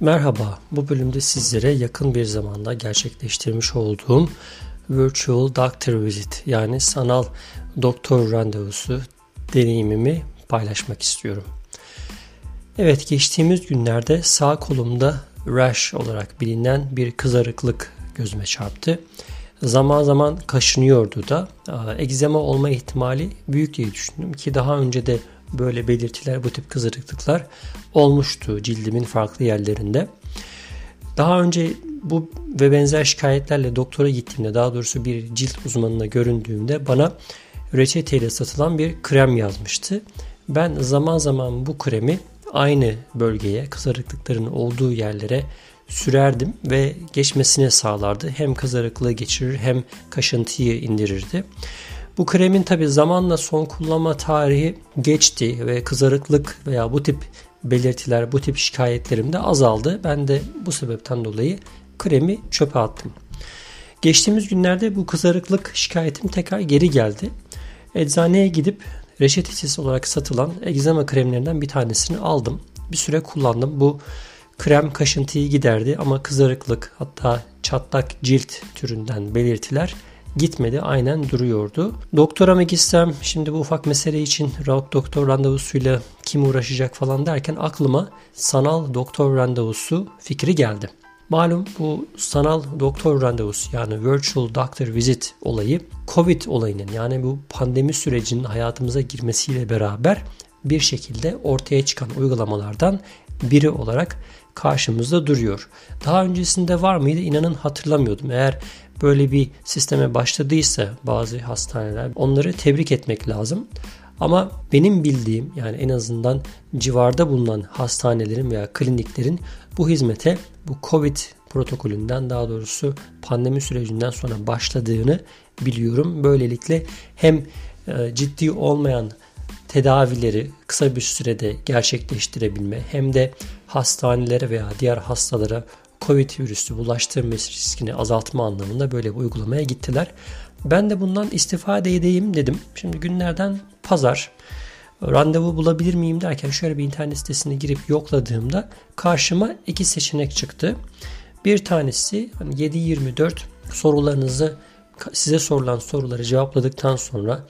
Merhaba, bu bölümde sizlere yakın bir zamanda gerçekleştirmiş olduğum Virtual Doctor Visit yani sanal doktor randevusu deneyimimi paylaşmak istiyorum. Evet, geçtiğimiz günlerde sağ kolumda rash olarak bilinen bir kızarıklık gözüme çarptı. Zaman zaman kaşınıyordu da. Egzema olma ihtimali büyük diye düşündüm ki daha önce de böyle belirtiler, bu tip kızarıklıklar olmuştu cildimin farklı yerlerinde. Daha önce bu ve benzer şikayetlerle doktora gittiğimde, daha doğrusu bir cilt uzmanına göründüğümde bana reçeteyle satılan bir krem yazmıştı. Ben zaman zaman bu kremi aynı bölgeye, kızarıklıkların olduğu yerlere sürerdim ve geçmesine sağlardı. Hem kızarıklığı geçirir hem kaşıntıyı indirirdi. Bu kremin tabi zamanla son kullanma tarihi geçti ve kızarıklık veya bu tip belirtiler, bu tip şikayetlerim de azaldı. Ben de bu sebepten dolayı kremi çöpe attım. Geçtiğimiz günlerde bu kızarıklık şikayetim tekrar geri geldi. Eczaneye gidip reçetesiz olarak satılan egzama kremlerinden bir tanesini aldım. Bir süre kullandım. Bu krem kaşıntıyı giderdi ama kızarıklık hatta çatlak cilt türünden belirtiler gitmedi. Aynen duruyordu. Doktora mı gitsem şimdi bu ufak mesele için doktor randevusuyla kim uğraşacak falan derken aklıma sanal doktor randevusu fikri geldi. Malum bu sanal doktor randevusu yani virtual doctor visit olayı Covid olayının yani bu pandemi sürecinin hayatımıza girmesiyle beraber bir şekilde ortaya çıkan uygulamalardan biri olarak karşımızda duruyor. Daha öncesinde var mıydı inanın hatırlamıyordum. Eğer böyle bir sisteme başladıysa bazı hastaneler onları tebrik etmek lazım. Ama benim bildiğim yani en azından civarda bulunan hastanelerin veya kliniklerin bu hizmete bu Covid protokolünden daha doğrusu pandemi sürecinden sonra başladığını biliyorum. Böylelikle hem e, ciddi olmayan tedavileri kısa bir sürede gerçekleştirebilme hem de hastanelere veya diğer hastalara Covid virüsü bulaştırma riskini azaltma anlamında böyle bir uygulamaya gittiler. Ben de bundan istifade edeyim dedim. Şimdi günlerden pazar randevu bulabilir miyim derken şöyle bir internet sitesine girip yokladığımda karşıma iki seçenek çıktı. Bir tanesi hani 7-24 sorularınızı size sorulan soruları cevapladıktan sonra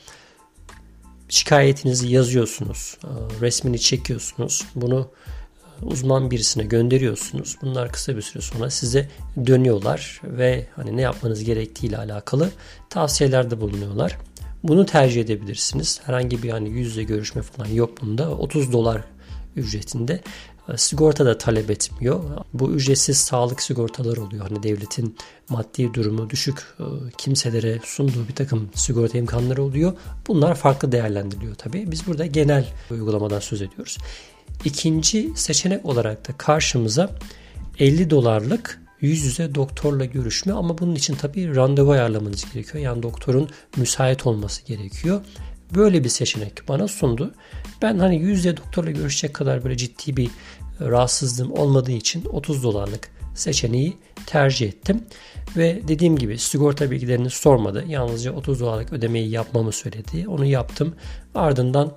şikayetinizi yazıyorsunuz, resmini çekiyorsunuz. Bunu uzman birisine gönderiyorsunuz. Bunlar kısa bir süre sonra size dönüyorlar ve hani ne yapmanız gerektiği ile alakalı tavsiyelerde bulunuyorlar. Bunu tercih edebilirsiniz. Herhangi bir hani yüzle görüşme falan yok bunda. 30 dolar ücretinde sigorta da talep etmiyor. Bu ücretsiz sağlık sigortaları oluyor. Hani devletin maddi durumu düşük e, kimselere sunduğu bir takım sigorta imkanları oluyor. Bunlar farklı değerlendiriliyor tabii. Biz burada genel uygulamadan söz ediyoruz. İkinci seçenek olarak da karşımıza 50 dolarlık yüz yüze doktorla görüşme ama bunun için tabii randevu ayarlamanız gerekiyor. Yani doktorun müsait olması gerekiyor. Böyle bir seçenek bana sundu. Ben hani yüz yüze doktorla görüşecek kadar böyle ciddi bir rahatsızlığım olmadığı için 30 dolarlık seçeneği tercih ettim. Ve dediğim gibi sigorta bilgilerini sormadı. Yalnızca 30 dolarlık ödemeyi yapmamı söyledi. Onu yaptım. Ardından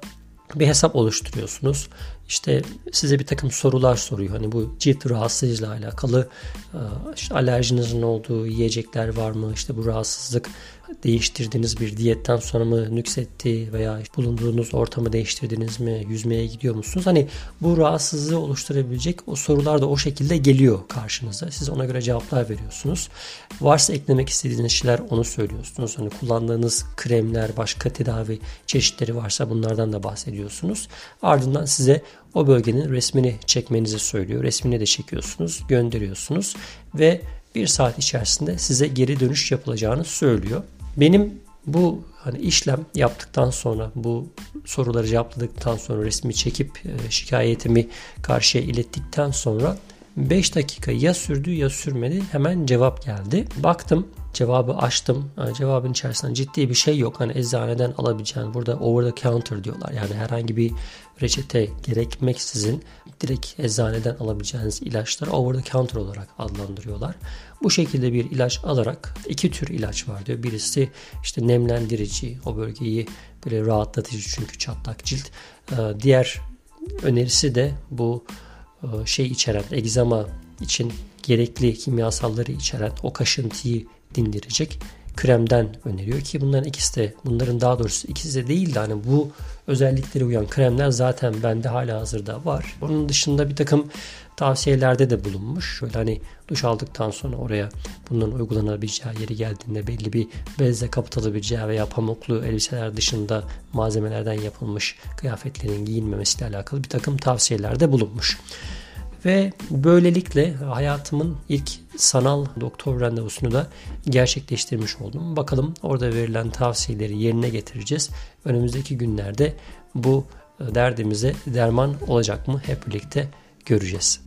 bir hesap oluşturuyorsunuz. İşte size bir takım sorular soruyor. Hani bu cilt rahatsızlığıyla alakalı e, işte alerjinizin olduğu yiyecekler var mı? İşte bu rahatsızlık değiştirdiğiniz bir diyetten sonra mı nüksetti veya bulunduğunuz ortamı değiştirdiniz mi? Yüzmeye gidiyor musunuz? Hani bu rahatsızlığı oluşturabilecek o sorular da o şekilde geliyor karşınıza. Siz ona göre cevaplar veriyorsunuz. Varsa eklemek istediğiniz şeyler onu söylüyorsunuz. Hani kullandığınız kremler, başka tedavi çeşitleri varsa bunlardan da bahsediyorsunuz. Ardından size o bölgenin resmini çekmenizi söylüyor. Resmini de çekiyorsunuz, gönderiyorsunuz ve bir saat içerisinde size geri dönüş yapılacağını söylüyor. Benim bu hani işlem yaptıktan sonra bu soruları cevapladıktan sonra resmi çekip e, şikayetimi karşıya ilettikten sonra 5 dakika ya sürdü ya sürmedi hemen cevap geldi. Baktım cevabı açtım. Yani cevabın içerisinde ciddi bir şey yok. Hani eczaneden alabileceğin burada over the counter diyorlar. Yani herhangi bir reçete gerekmeksizin direkt eczaneden alabileceğiniz ilaçları over the counter olarak adlandırıyorlar. Bu şekilde bir ilaç alarak iki tür ilaç var diyor. Birisi işte nemlendirici, o bölgeyi böyle rahatlatıcı çünkü çatlak cilt. Ee, diğer önerisi de bu şey içeren, egzama için gerekli kimyasalları içeren o kaşıntıyı dindirecek kremden öneriyor ki bunların ikisi de bunların daha doğrusu ikisi de değil de hani bu özelliklere uyan kremler zaten bende hala hazırda var. Onun dışında bir takım tavsiyelerde de bulunmuş. Şöyle hani duş aldıktan sonra oraya bunların uygulanabileceği yeri geldiğinde belli bir bezle kapatılabileceği veya pamuklu elbiseler dışında malzemelerden yapılmış kıyafetlerin giyinmemesiyle alakalı bir takım tavsiyelerde bulunmuş. Ve böylelikle hayatımın ilk sanal doktor randevusunu da gerçekleştirmiş oldum. Bakalım orada verilen tavsiyeleri yerine getireceğiz. Önümüzdeki günlerde bu derdimize derman olacak mı hep birlikte göreceğiz.